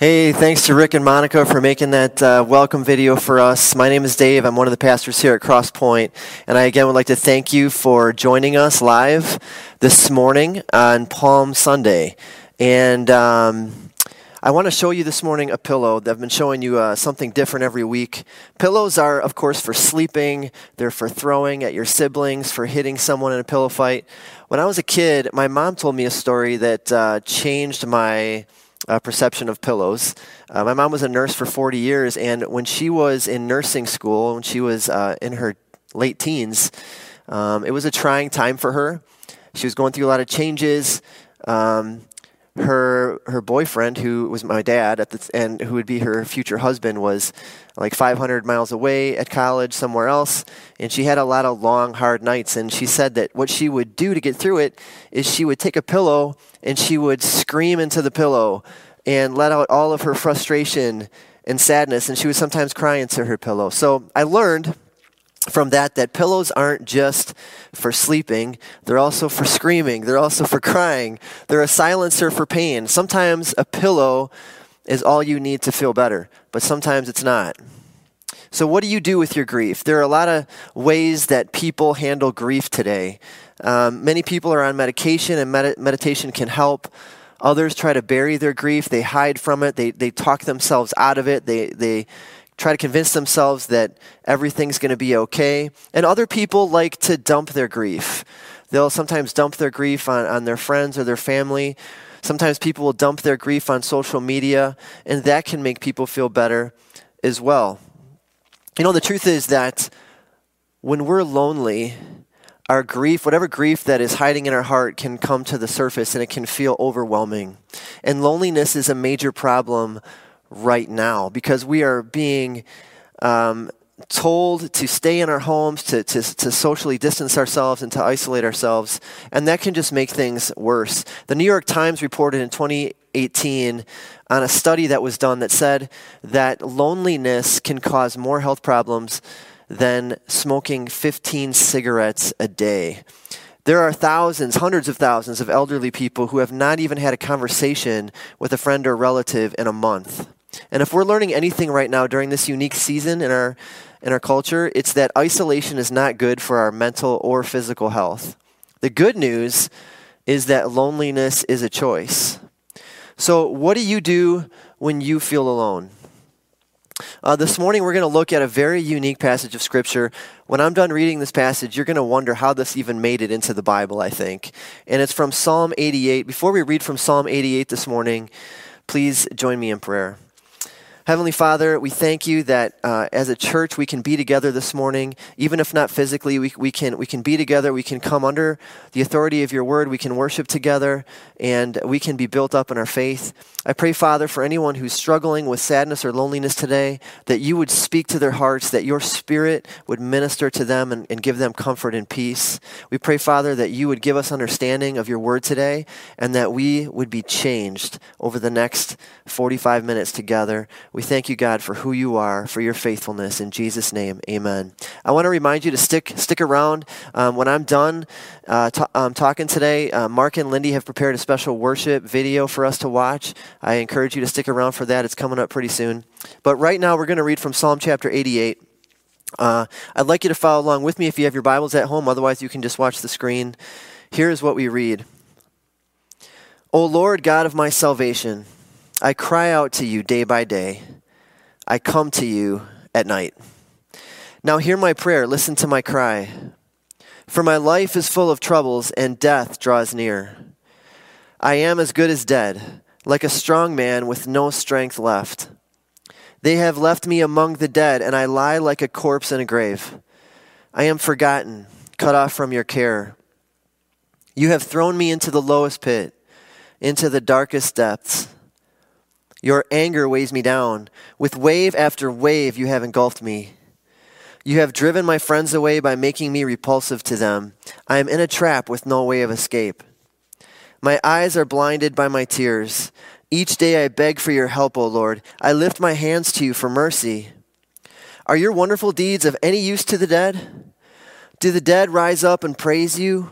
Hey, thanks to Rick and Monica for making that uh, welcome video for us. My name is Dave. I'm one of the pastors here at Cross Point, and I again would like to thank you for joining us live this morning on Palm Sunday. And um, I want to show you this morning a pillow. I've been showing you uh, something different every week. Pillows are, of course, for sleeping. They're for throwing at your siblings, for hitting someone in a pillow fight. When I was a kid, my mom told me a story that uh, changed my uh, perception of pillows. Uh, my mom was a nurse for 40 years, and when she was in nursing school, when she was uh, in her late teens, um, it was a trying time for her. She was going through a lot of changes. Um, her her boyfriend, who was my dad at the, and who would be her future husband, was like 500 miles away at college somewhere else, and she had a lot of long, hard nights. And she said that what she would do to get through it is she would take a pillow and she would scream into the pillow and let out all of her frustration and sadness, and she would sometimes cry into her pillow. So I learned from that that pillows aren't just for sleeping, they're also for screaming, they're also for crying, they're a silencer for pain. Sometimes a pillow is all you need to feel better, but sometimes it's not. So, what do you do with your grief? There are a lot of ways that people handle grief today. Um, many people are on medication, and med- meditation can help. Others try to bury their grief. They hide from it. They, they talk themselves out of it. They, they try to convince themselves that everything's going to be okay. And other people like to dump their grief. They'll sometimes dump their grief on, on their friends or their family. Sometimes people will dump their grief on social media, and that can make people feel better as well. You know, the truth is that when we're lonely, our grief, whatever grief that is hiding in our heart, can come to the surface and it can feel overwhelming. And loneliness is a major problem right now because we are being um, told to stay in our homes, to, to, to socially distance ourselves, and to isolate ourselves. And that can just make things worse. The New York Times reported in 2018 on a study that was done that said that loneliness can cause more health problems than smoking 15 cigarettes a day. There are thousands, hundreds of thousands of elderly people who have not even had a conversation with a friend or relative in a month. And if we're learning anything right now during this unique season in our in our culture, it's that isolation is not good for our mental or physical health. The good news is that loneliness is a choice. So, what do you do when you feel alone? Uh, this morning, we're going to look at a very unique passage of Scripture. When I'm done reading this passage, you're going to wonder how this even made it into the Bible, I think. And it's from Psalm 88. Before we read from Psalm 88 this morning, please join me in prayer. Heavenly Father, we thank you that uh, as a church we can be together this morning, even if not physically, we, we, can, we can be together, we can come under the authority of your word, we can worship together, and we can be built up in our faith. I pray, Father, for anyone who's struggling with sadness or loneliness today, that you would speak to their hearts, that your spirit would minister to them and, and give them comfort and peace. We pray, Father, that you would give us understanding of your word today, and that we would be changed over the next 45 minutes together. Thank you, God, for who you are, for your faithfulness. In Jesus' name, amen. I want to remind you to stick, stick around. Um, when I'm done uh, t- um, talking today, uh, Mark and Lindy have prepared a special worship video for us to watch. I encourage you to stick around for that. It's coming up pretty soon. But right now, we're going to read from Psalm chapter 88. Uh, I'd like you to follow along with me if you have your Bibles at home. Otherwise, you can just watch the screen. Here is what we read O Lord God of my salvation, I cry out to you day by day. I come to you at night. Now hear my prayer, listen to my cry. For my life is full of troubles, and death draws near. I am as good as dead, like a strong man with no strength left. They have left me among the dead, and I lie like a corpse in a grave. I am forgotten, cut off from your care. You have thrown me into the lowest pit, into the darkest depths. Your anger weighs me down. With wave after wave, you have engulfed me. You have driven my friends away by making me repulsive to them. I am in a trap with no way of escape. My eyes are blinded by my tears. Each day I beg for your help, O Lord. I lift my hands to you for mercy. Are your wonderful deeds of any use to the dead? Do the dead rise up and praise you?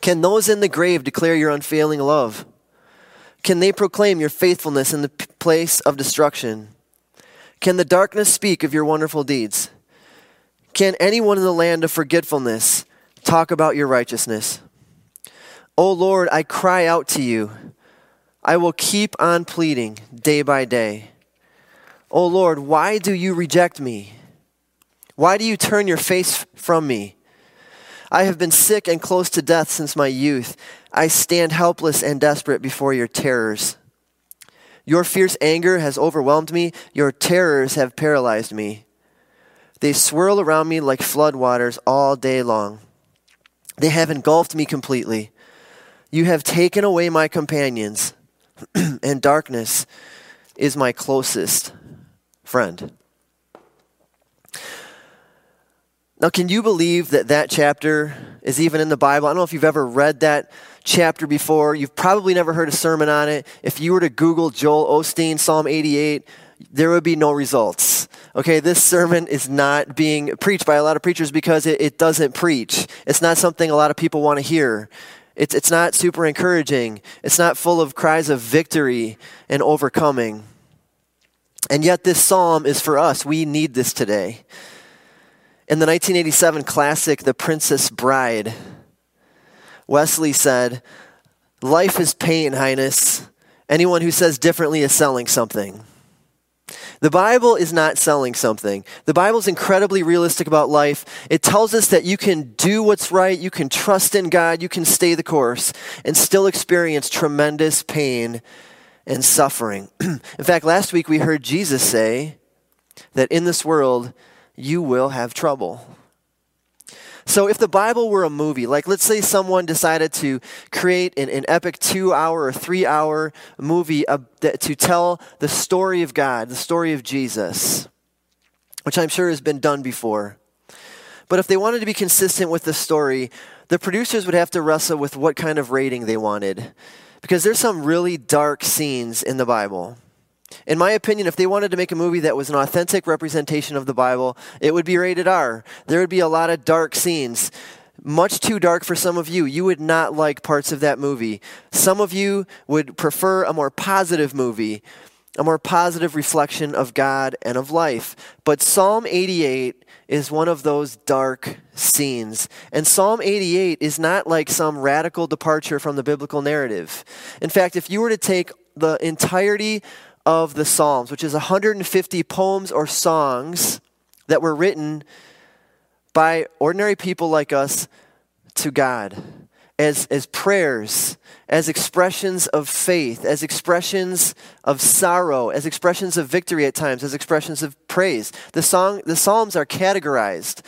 Can those in the grave declare your unfailing love? Can they proclaim your faithfulness in the p- place of destruction? Can the darkness speak of your wonderful deeds? Can anyone in the land of forgetfulness talk about your righteousness? O Lord, I cry out to you. I will keep on pleading day by day. O Lord, why do you reject me? Why do you turn your face from me? I have been sick and close to death since my youth. I stand helpless and desperate before your terrors. Your fierce anger has overwhelmed me. Your terrors have paralyzed me. They swirl around me like floodwaters all day long. They have engulfed me completely. You have taken away my companions, and darkness is my closest friend. Now, can you believe that that chapter is even in the Bible? I don't know if you've ever read that chapter before. You've probably never heard a sermon on it. If you were to Google Joel Osteen, Psalm 88, there would be no results. Okay, this sermon is not being preached by a lot of preachers because it, it doesn't preach. It's not something a lot of people want to hear. It's, it's not super encouraging. It's not full of cries of victory and overcoming. And yet, this psalm is for us. We need this today. In the 1987 classic, The Princess Bride, Westley said, Life is pain, Highness. Anyone who says differently is selling something. The Bible is not selling something. The Bible is incredibly realistic about life. It tells us that you can do what's right, you can trust in God, you can stay the course, and still experience tremendous pain and suffering. in fact, last week we heard Jesus say that in this world, you will have trouble. So, if the Bible were a movie, like let's say someone decided to create an, an epic two hour or three hour movie uh, to tell the story of God, the story of Jesus, which I'm sure has been done before. But if they wanted to be consistent with the story, the producers would have to wrestle with what kind of rating they wanted. Because there's some really dark scenes in the Bible. In my opinion, if they wanted to make a movie that was an authentic representation of the Bible, it would be rated R. There would be a lot of dark scenes. Much too dark for some of you. You would not like parts of that movie. Some of you would prefer a more positive movie, a more positive reflection of God and of life. But Psalm 88 is one of those dark scenes. And Psalm 88 is not like some radical departure from the biblical narrative. In fact, if you were to take the entirety of the Psalms, which is 150 poems or songs that were written by ordinary people like us to God as, as prayers, as expressions of faith, as expressions of sorrow, as expressions of victory at times, as expressions of praise. The, song, the Psalms are categorized.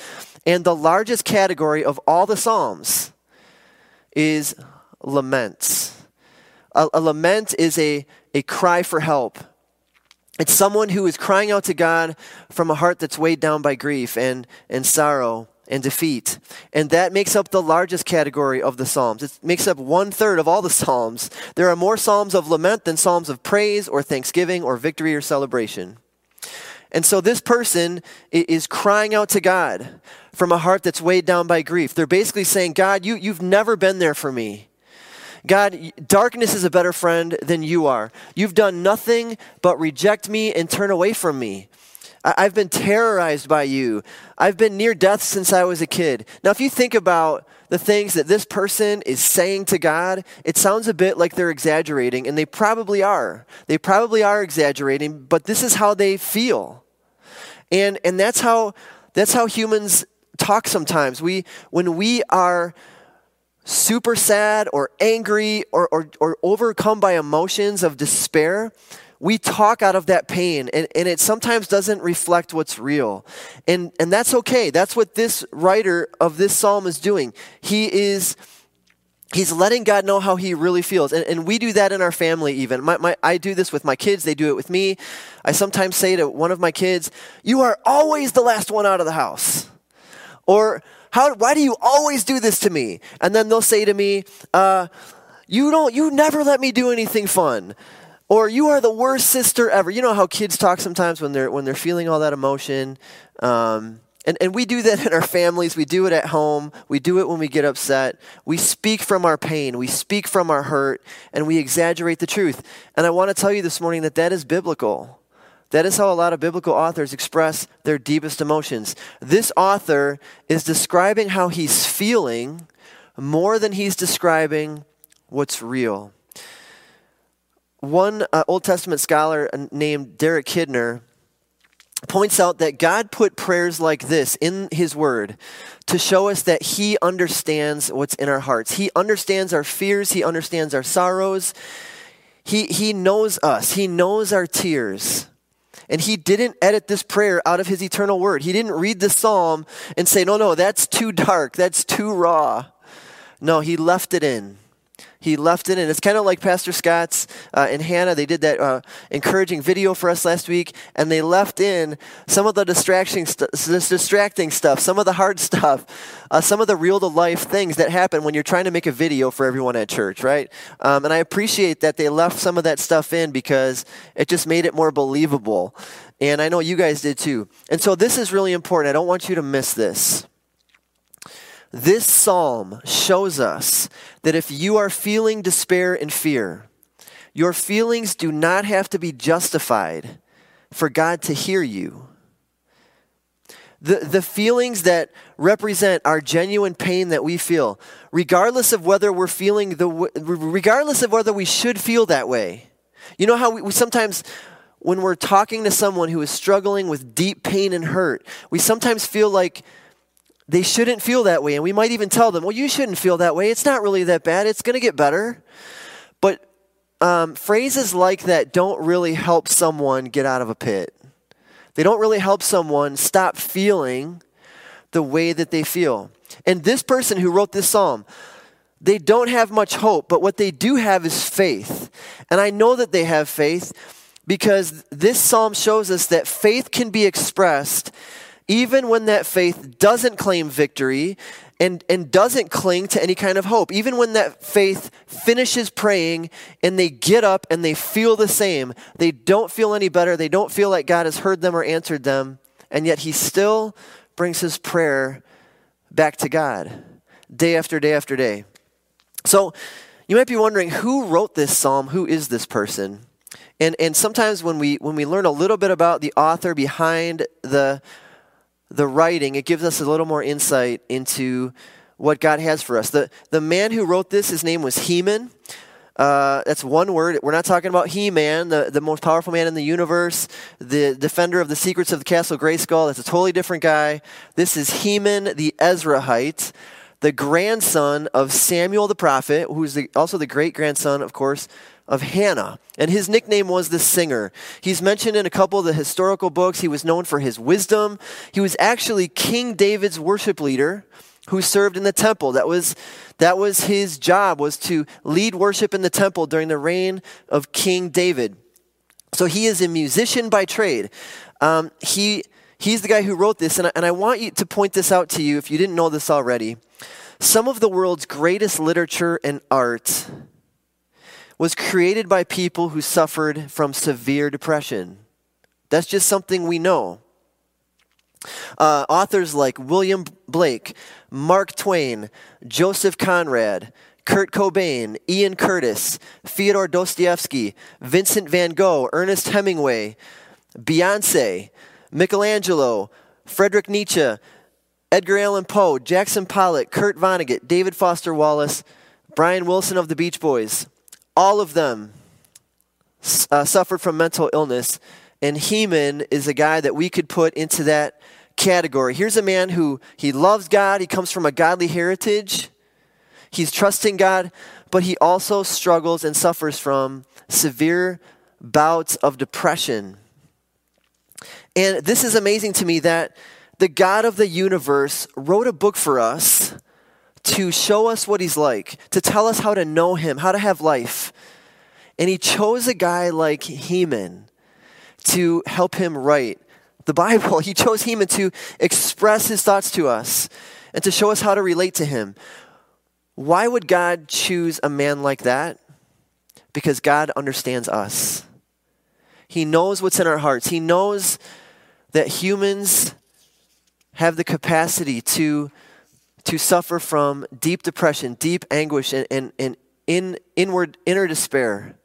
And the largest category of all the Psalms is laments. A, a lament is a, a cry for help. It's someone who is crying out to God from a heart that's weighed down by grief and, and sorrow and defeat. And that makes up the largest category of the Psalms. It makes up one third of all the Psalms. There are more Psalms of lament than Psalms of praise or thanksgiving or victory or celebration. And so this person is crying out to God from a heart that's weighed down by grief. They're basically saying, God, you, you've never been there for me. God, darkness is a better friend than you are. You've done nothing but reject me and turn away from me. I've been terrorized by you. I've been near death since I was a kid. Now, if you think about the things that this person is saying to God, it sounds a bit like they're exaggerating, and they probably are. They probably are exaggerating, but this is how they feel. And, and that's, how, that's how humans talk sometimes. We, when we are super sad or angry or, or, or overcome by emotions of despair, we talk out of that pain and, and it sometimes doesn't reflect what's real. And, and that's okay. That's what this writer of this psalm is doing. He is he's letting God know how he really feels. And, and we do that in our family even. My, my, I do this with my kids, they do it with me. I sometimes say to one of my kids, You are always the last one out of the house. Or how, why do you always do this to me? And then they'll say to me, uh, you don't, you never let me do anything fun. Or you are the worst sister ever. You know how kids talk sometimes when they're, when they're feeling all that emotion. Um, and, and we do that in our families. We do it at home. We do it when we get upset. We speak from our pain. We speak from our hurt, and we exaggerate the truth. And I want to tell you this morning that that is biblical. That is how a lot of biblical authors express their deepest emotions. This author is describing how he's feeling more than he's describing what's real. One uh, Old Testament scholar named Derek Kidner points out that God put prayers like this in His Word to show us that He understands what's in our hearts. He understands our fears, He understands our sorrows. He, he knows us, He knows our tears. And he didn't edit this prayer out of his eternal word. He didn't read the psalm and say, no, no, that's too dark, that's too raw. No, he left it in he left it in. It's kind of like Pastor Scott's uh, and Hannah. They did that uh, encouraging video for us last week, and they left in some of the distracting, st- distracting stuff, some of the hard stuff, uh, some of the real to life things that happen when you're trying to make a video for everyone at church, right? Um, and I appreciate that they left some of that stuff in because it just made it more believable. And I know you guys did too. And so this is really important. I don't want you to miss this. This psalm shows us that if you are feeling despair and fear, your feelings do not have to be justified for God to hear you. The, the feelings that represent our genuine pain that we feel, regardless of whether we're feeling the, regardless of whether we should feel that way. You know how we, we sometimes, when we're talking to someone who is struggling with deep pain and hurt, we sometimes feel like they shouldn't feel that way. And we might even tell them, well, you shouldn't feel that way. It's not really that bad. It's going to get better. But um, phrases like that don't really help someone get out of a pit. They don't really help someone stop feeling the way that they feel. And this person who wrote this psalm, they don't have much hope, but what they do have is faith. And I know that they have faith because this psalm shows us that faith can be expressed even when that faith doesn't claim victory and, and doesn't cling to any kind of hope, even when that faith finishes praying and they get up and they feel the same, they don't feel any better, they don't feel like God has heard them or answered them, and yet He still brings His prayer back to God day after day after day. So you might be wondering who wrote this psalm? Who is this person? And, and sometimes when we, when we learn a little bit about the author behind the the writing, it gives us a little more insight into what God has for us. The, the man who wrote this, his name was Heman. Uh, that's one word. We're not talking about He Man, the, the most powerful man in the universe, the defender of the secrets of the castle Grayskull. That's a totally different guy. This is Heman the Ezrahite, the grandson of Samuel the prophet, who's the, also the great grandson, of course, of Hannah. And his nickname was the singer. He's mentioned in a couple of the historical books. He was known for his wisdom. He was actually King David's worship leader who served in the temple. That was, that was his job, was to lead worship in the temple during the reign of King David. So he is a musician by trade. Um, he, he's the guy who wrote this, and I, and I want you to point this out to you if you didn't know this already. Some of the world's greatest literature and art was created by people who suffered from severe depression. That's just something we know. Uh, authors like William Blake, Mark Twain, Joseph Conrad, Kurt Cobain, Ian Curtis, Fyodor Dostoevsky, Vincent van Gogh, Ernest Hemingway, Beyonce, Michelangelo, Friedrich Nietzsche, Edgar Allan Poe, Jackson Pollock, Kurt Vonnegut, David Foster Wallace, Brian Wilson of the Beach Boys all of them uh, suffered from mental illness, and Heman is a guy that we could put into that category. Here's a man who he loves God, he comes from a godly heritage, he's trusting God, but he also struggles and suffers from severe bouts of depression. And this is amazing to me that the God of the universe wrote a book for us to show us what he's like, to tell us how to know him, how to have life. And he chose a guy like Heman to help him write the Bible. He chose Heman to express his thoughts to us and to show us how to relate to him. Why would God choose a man like that? Because God understands us. He knows what's in our hearts. He knows that humans have the capacity to, to suffer from deep depression, deep anguish, and, and, and in, inward, inner despair.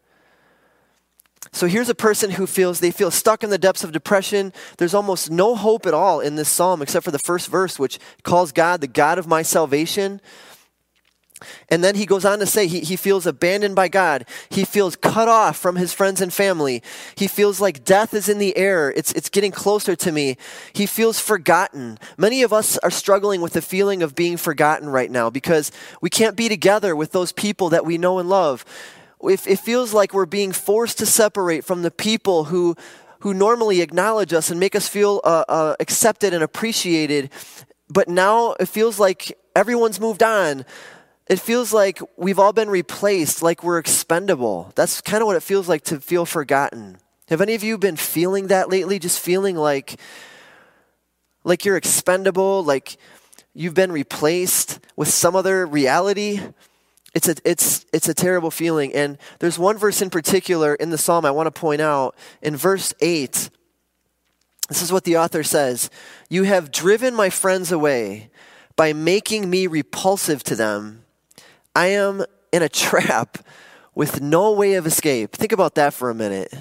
So here's a person who feels they feel stuck in the depths of depression. There's almost no hope at all in this psalm except for the first verse, which calls God the God of my salvation. And then he goes on to say he, he feels abandoned by God. He feels cut off from his friends and family. He feels like death is in the air. It's, it's getting closer to me. He feels forgotten. Many of us are struggling with the feeling of being forgotten right now because we can't be together with those people that we know and love. If it feels like we're being forced to separate from the people who, who normally acknowledge us and make us feel uh, uh, accepted and appreciated. But now it feels like everyone's moved on it feels like we've all been replaced, like we're expendable. That's kind of what it feels like to feel forgotten. Have any of you been feeling that lately? Just feeling like like you're expendable, like you've been replaced with some other reality? It's a, it's, it's a terrible feeling. And there's one verse in particular in the psalm I want to point out. In verse 8, this is what the author says You have driven my friends away by making me repulsive to them. I am in a trap with no way of escape. Think about that for a minute.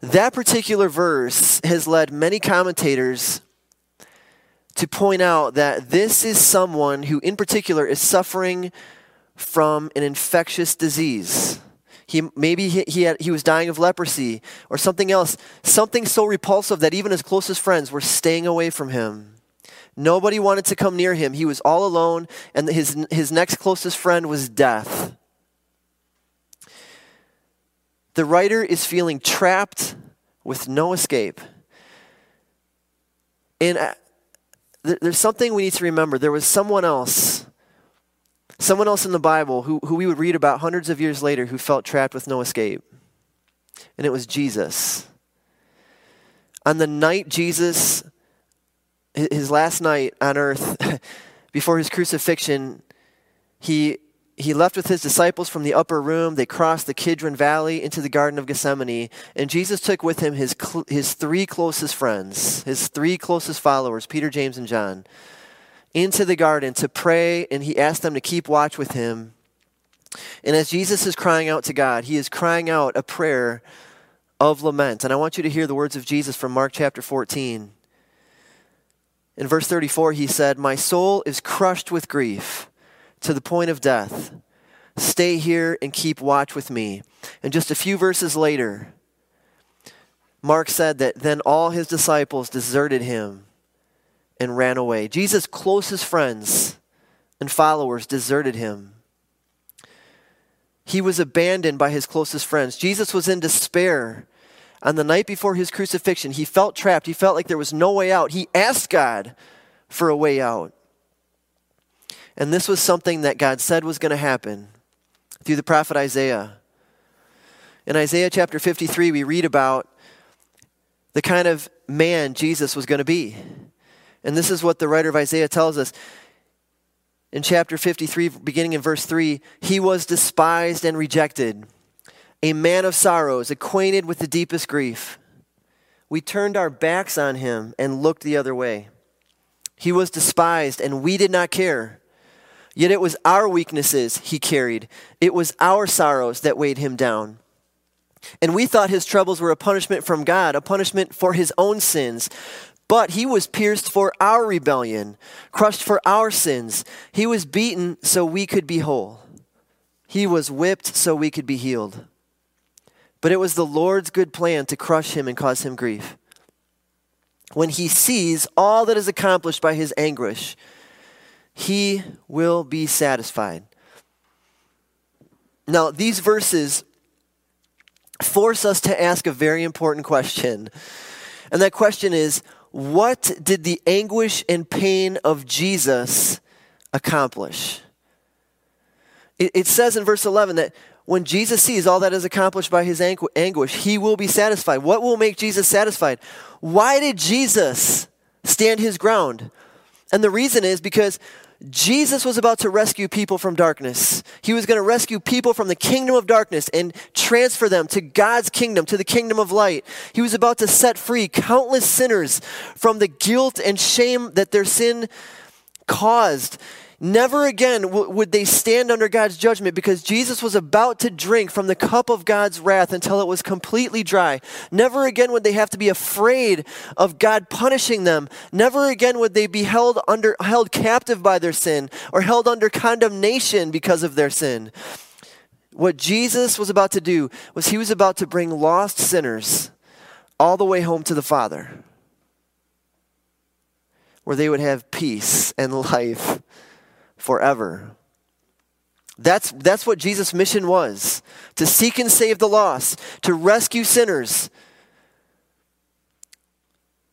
That particular verse has led many commentators to point out that this is someone who, in particular, is suffering from an infectious disease. He, maybe he, he, had, he was dying of leprosy or something else, something so repulsive that even his closest friends were staying away from him. Nobody wanted to come near him. He was all alone, and his, his next closest friend was death. The writer is feeling trapped with no escape. And uh, there's something we need to remember. There was someone else, someone else in the Bible who, who we would read about hundreds of years later who felt trapped with no escape. And it was Jesus. On the night Jesus his last night on earth before his crucifixion, he, he left with his disciples from the upper room. They crossed the Kidron Valley into the Garden of Gethsemane. And Jesus took with him his, his three closest friends, his three closest followers, Peter, James, and John, into the garden to pray. And he asked them to keep watch with him. And as Jesus is crying out to God, he is crying out a prayer of lament. And I want you to hear the words of Jesus from Mark chapter 14. In verse 34, he said, My soul is crushed with grief to the point of death. Stay here and keep watch with me. And just a few verses later, Mark said that then all his disciples deserted him and ran away. Jesus' closest friends and followers deserted him. He was abandoned by his closest friends. Jesus was in despair on the night before his crucifixion, he felt trapped. He felt like there was no way out. He asked God for a way out. And this was something that God said was going to happen through the prophet Isaiah. In Isaiah chapter 53, we read about the kind of man Jesus was going to be. And this is what the writer of Isaiah tells us. In chapter 53, beginning in verse 3, he was despised and rejected a man of sorrows, acquainted with the deepest grief. We turned our backs on him and looked the other way. He was despised, and we did not care. Yet it was our weaknesses he carried, it was our sorrows that weighed him down. And we thought his troubles were a punishment from God, a punishment for his own sins. But he was pierced for our rebellion, crushed for our sins. He was beaten so we could be whole. He was whipped so we could be healed. But it was the Lord's good plan to crush him and cause him grief. When he sees all that is accomplished by his anguish, he will be satisfied. Now, these verses force us to ask a very important question. And that question is what did the anguish and pain of Jesus accomplish? It, it says in verse 11 that when Jesus sees all that is accomplished by his anguish, he will be satisfied. What will make Jesus satisfied? Why did Jesus stand his ground? And the reason is because Jesus was about to rescue people from darkness. He was going to rescue people from the kingdom of darkness and transfer them to God's kingdom, to the kingdom of light. He was about to set free countless sinners from the guilt and shame that their sin caused. Never again w- would they stand under God's judgment because Jesus was about to drink from the cup of God's wrath until it was completely dry. Never again would they have to be afraid of God punishing them. Never again would they be held under held captive by their sin or held under condemnation because of their sin. What Jesus was about to do was he was about to bring lost sinners all the way home to the Father where they would have peace and life forever. That's, that's what Jesus' mission was to seek and save the lost, to rescue sinners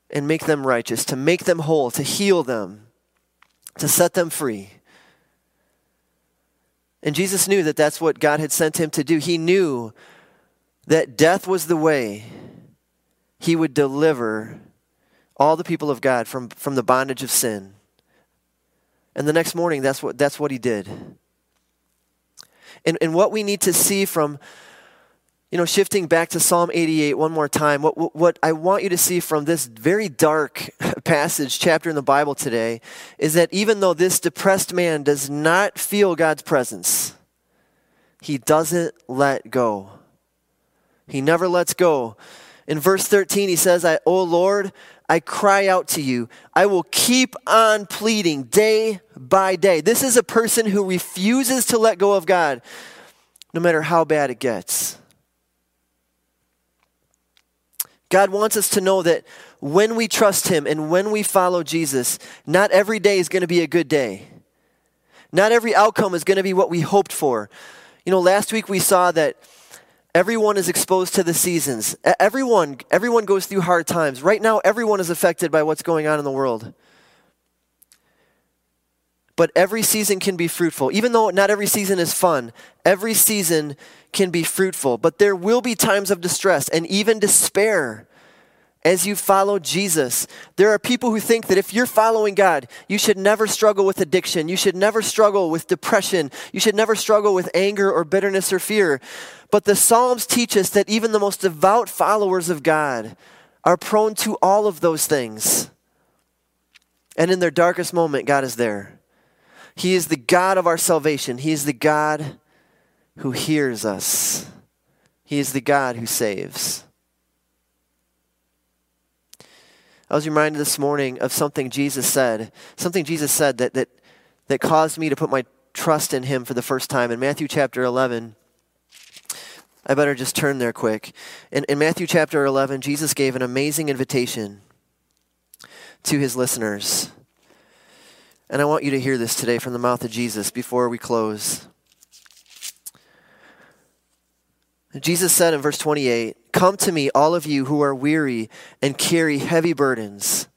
and make them righteous, to make them whole, to heal them, to set them free. And Jesus knew that that's what God had sent him to do. He knew that death was the way he would deliver all the people of God from, from the bondage of sin. And the next morning, that's what, that's what he did. And, and what we need to see from, you know, shifting back to Psalm 88 one more time, what, what I want you to see from this very dark passage, chapter in the Bible today, is that even though this depressed man does not feel God's presence, he doesn't let go. He never lets go. In verse 13, he says, I, Oh Lord, I cry out to you. I will keep on pleading day by day. This is a person who refuses to let go of God, no matter how bad it gets. God wants us to know that when we trust Him and when we follow Jesus, not every day is going to be a good day. Not every outcome is going to be what we hoped for. You know, last week we saw that Everyone is exposed to the seasons. Everyone, everyone goes through hard times. Right now, everyone is affected by what's going on in the world. But every season can be fruitful. Even though not every season is fun, every season can be fruitful. But there will be times of distress and even despair as you follow Jesus. There are people who think that if you're following God, you should never struggle with addiction. You should never struggle with depression. You should never struggle with anger or bitterness or fear. But the Psalms teach us that even the most devout followers of God are prone to all of those things. And in their darkest moment, God is there. He is the God of our salvation. He is the God who hears us. He is the God who saves. I was reminded this morning of something Jesus said, something Jesus said that, that, that caused me to put my trust in him for the first time. In Matthew chapter 11, I better just turn there quick. In, in Matthew chapter 11, Jesus gave an amazing invitation to his listeners. And I want you to hear this today from the mouth of Jesus before we close. Jesus said in verse 28 Come to me, all of you who are weary and carry heavy burdens,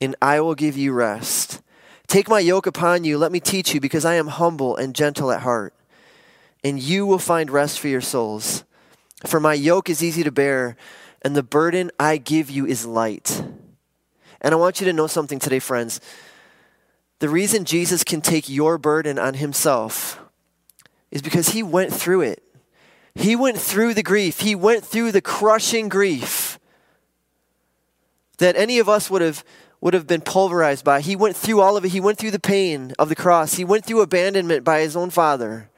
and I will give you rest. Take my yoke upon you, let me teach you, because I am humble and gentle at heart, and you will find rest for your souls. For my yoke is easy to bear, and the burden I give you is light. And I want you to know something today, friends. The reason Jesus can take your burden on himself is because he went through it. He went through the grief, he went through the crushing grief that any of us would have would have been pulverized by. He went through all of it. He went through the pain of the cross. He went through abandonment by his own father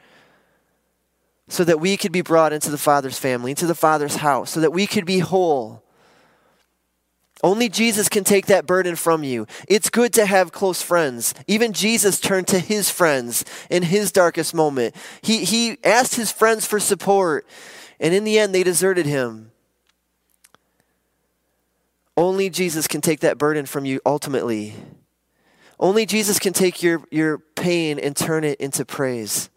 so that we could be brought into the Father's family, into the Father's house, so that we could be whole. Only Jesus can take that burden from you. It's good to have close friends. Even Jesus turned to his friends in his darkest moment. He, he asked his friends for support, and in the end, they deserted him. Only Jesus can take that burden from you ultimately. Only Jesus can take your, your pain and turn it into praise.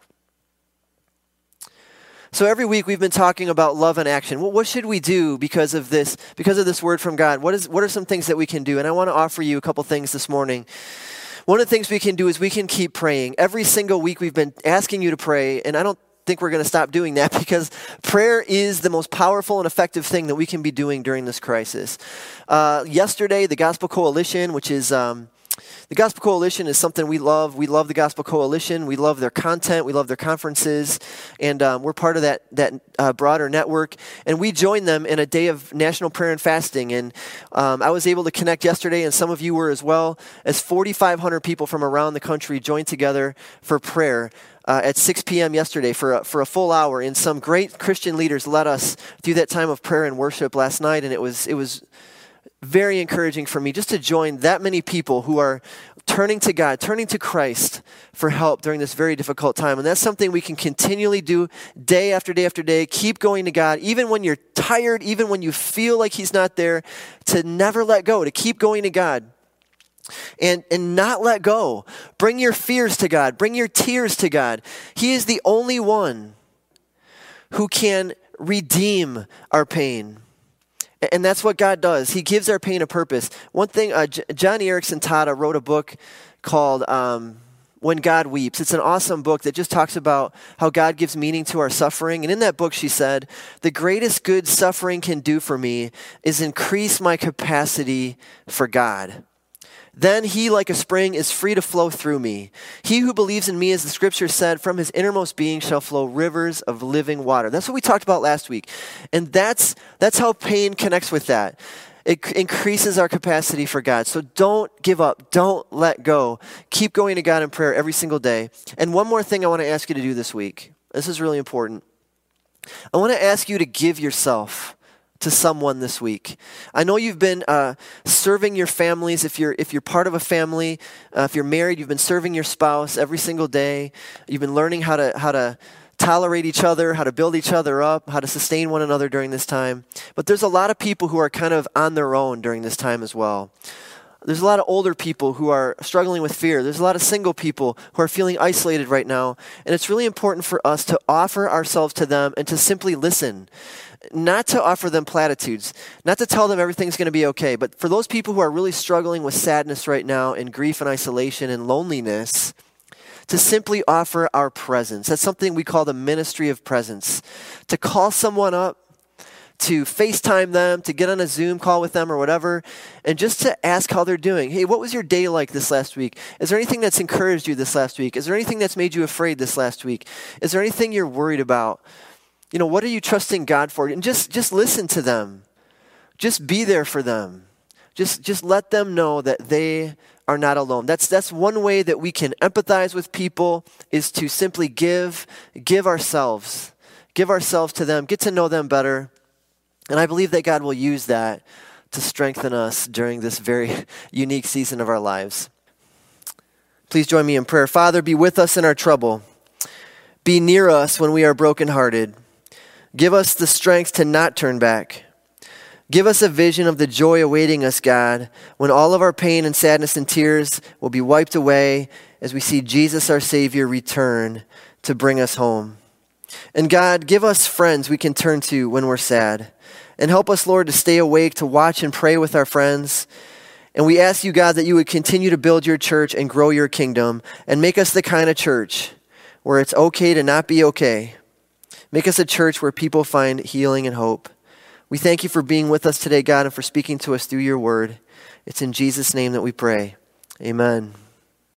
So every week we've been talking about love and action. What should we do because of this, because of this word from God? What, is, what are some things that we can do? And I want to offer you a couple things this morning. One of the things we can do is we can keep praying. Every single week we've been asking you to pray, and I don't think we're going to stop doing that because prayer is the most powerful and effective thing that we can be doing during this crisis. Uh, yesterday, the Gospel Coalition, which is um, The Gospel Coalition is something we love. We love the Gospel Coalition. We love their content. We love their conferences. And um, we're part of that, that uh, broader network. And we joined them in a day of national prayer and fasting. And um, I was able to connect yesterday, and some of you were as well, as 4,500 people from around the country joined together for prayer. Uh, at 6 p.m. yesterday for a, for a full hour, and some great Christian leaders led us through that time of prayer and worship last night, and it was it was very encouraging for me just to join that many people who are turning to God, turning to Christ for help during this very difficult time. And that's something we can continually do day after day after day. Keep going to God, even when you're tired, even when you feel like He's not there, to never let go, to keep going to God. And, and not let go. Bring your fears to God. Bring your tears to God. He is the only one who can redeem our pain. And that's what God does. He gives our pain a purpose. One thing, uh, J- Joni Eareckson Tada wrote a book called um, When God Weeps. It's an awesome book that just talks about how God gives meaning to our suffering. And in that book, she said, The greatest good suffering can do for me is increase my capacity for God. Then he, like a spring, is free to flow through me. He who believes in me, as the scripture said, from his innermost being shall flow rivers of living water. That's what we talked about last week. And that's, that's how pain connects with that. It increases our capacity for God. So don't give up. Don't let go. Keep going to God in prayer every single day. And one more thing I want to ask you to do this week. This is really important. I want to ask you to give yourself to someone this week. I know you've been uh, serving your families. If you're if you're part of a family, uh, if you're married, you've been serving your spouse every single day. You've been learning how to how to tolerate each other, how to build each other up, how to sustain one another during this time. But there's a lot of people who are kind of on their own during this time as well. There's a lot of older people who are struggling with fear. There's a lot of single people who are feeling isolated right now. And it's really important for us to offer ourselves to them and to simply listen not to offer them platitudes, not to tell them everything's going to be okay, but for those people who are really struggling with sadness right now and grief and isolation and loneliness, to simply offer our presence. That's something we call the ministry of presence. To call someone up, to FaceTime them, to get on a Zoom call with them or whatever, and just to ask how they're doing. Hey, what was your day like this last week? Is there anything that's encouraged you this last week? Is there anything that's made you afraid this last week? Is there anything you're worried about? You know, what are you trusting God for? And just just listen to them. Just be there for them. Just just let them know that they are not alone. That's that's one way that we can empathize with people is to simply give give ourselves. Give ourselves to them, get to know them better. And I believe that God will use that to strengthen us during this very unique season of our lives. Please join me in prayer. Father, be with us in our trouble. Be near us when we are brokenhearted. Give us the strength to not turn back. Give us a vision of the joy awaiting us, God, when all of our pain and sadness and tears will be wiped away as we see Jesus, our Savior, return to bring us home. And God, give us friends we can turn to when we're sad. And help us, Lord, to stay awake, to watch and pray with our friends. And we ask you, God, that you would continue to build your church and grow your kingdom and make us the kind of church where it's okay to not be okay Make us a church where people find healing and hope. We thank you for being with us today, God, and for speaking to us through your word. It's in Jesus' name that we pray. Amen.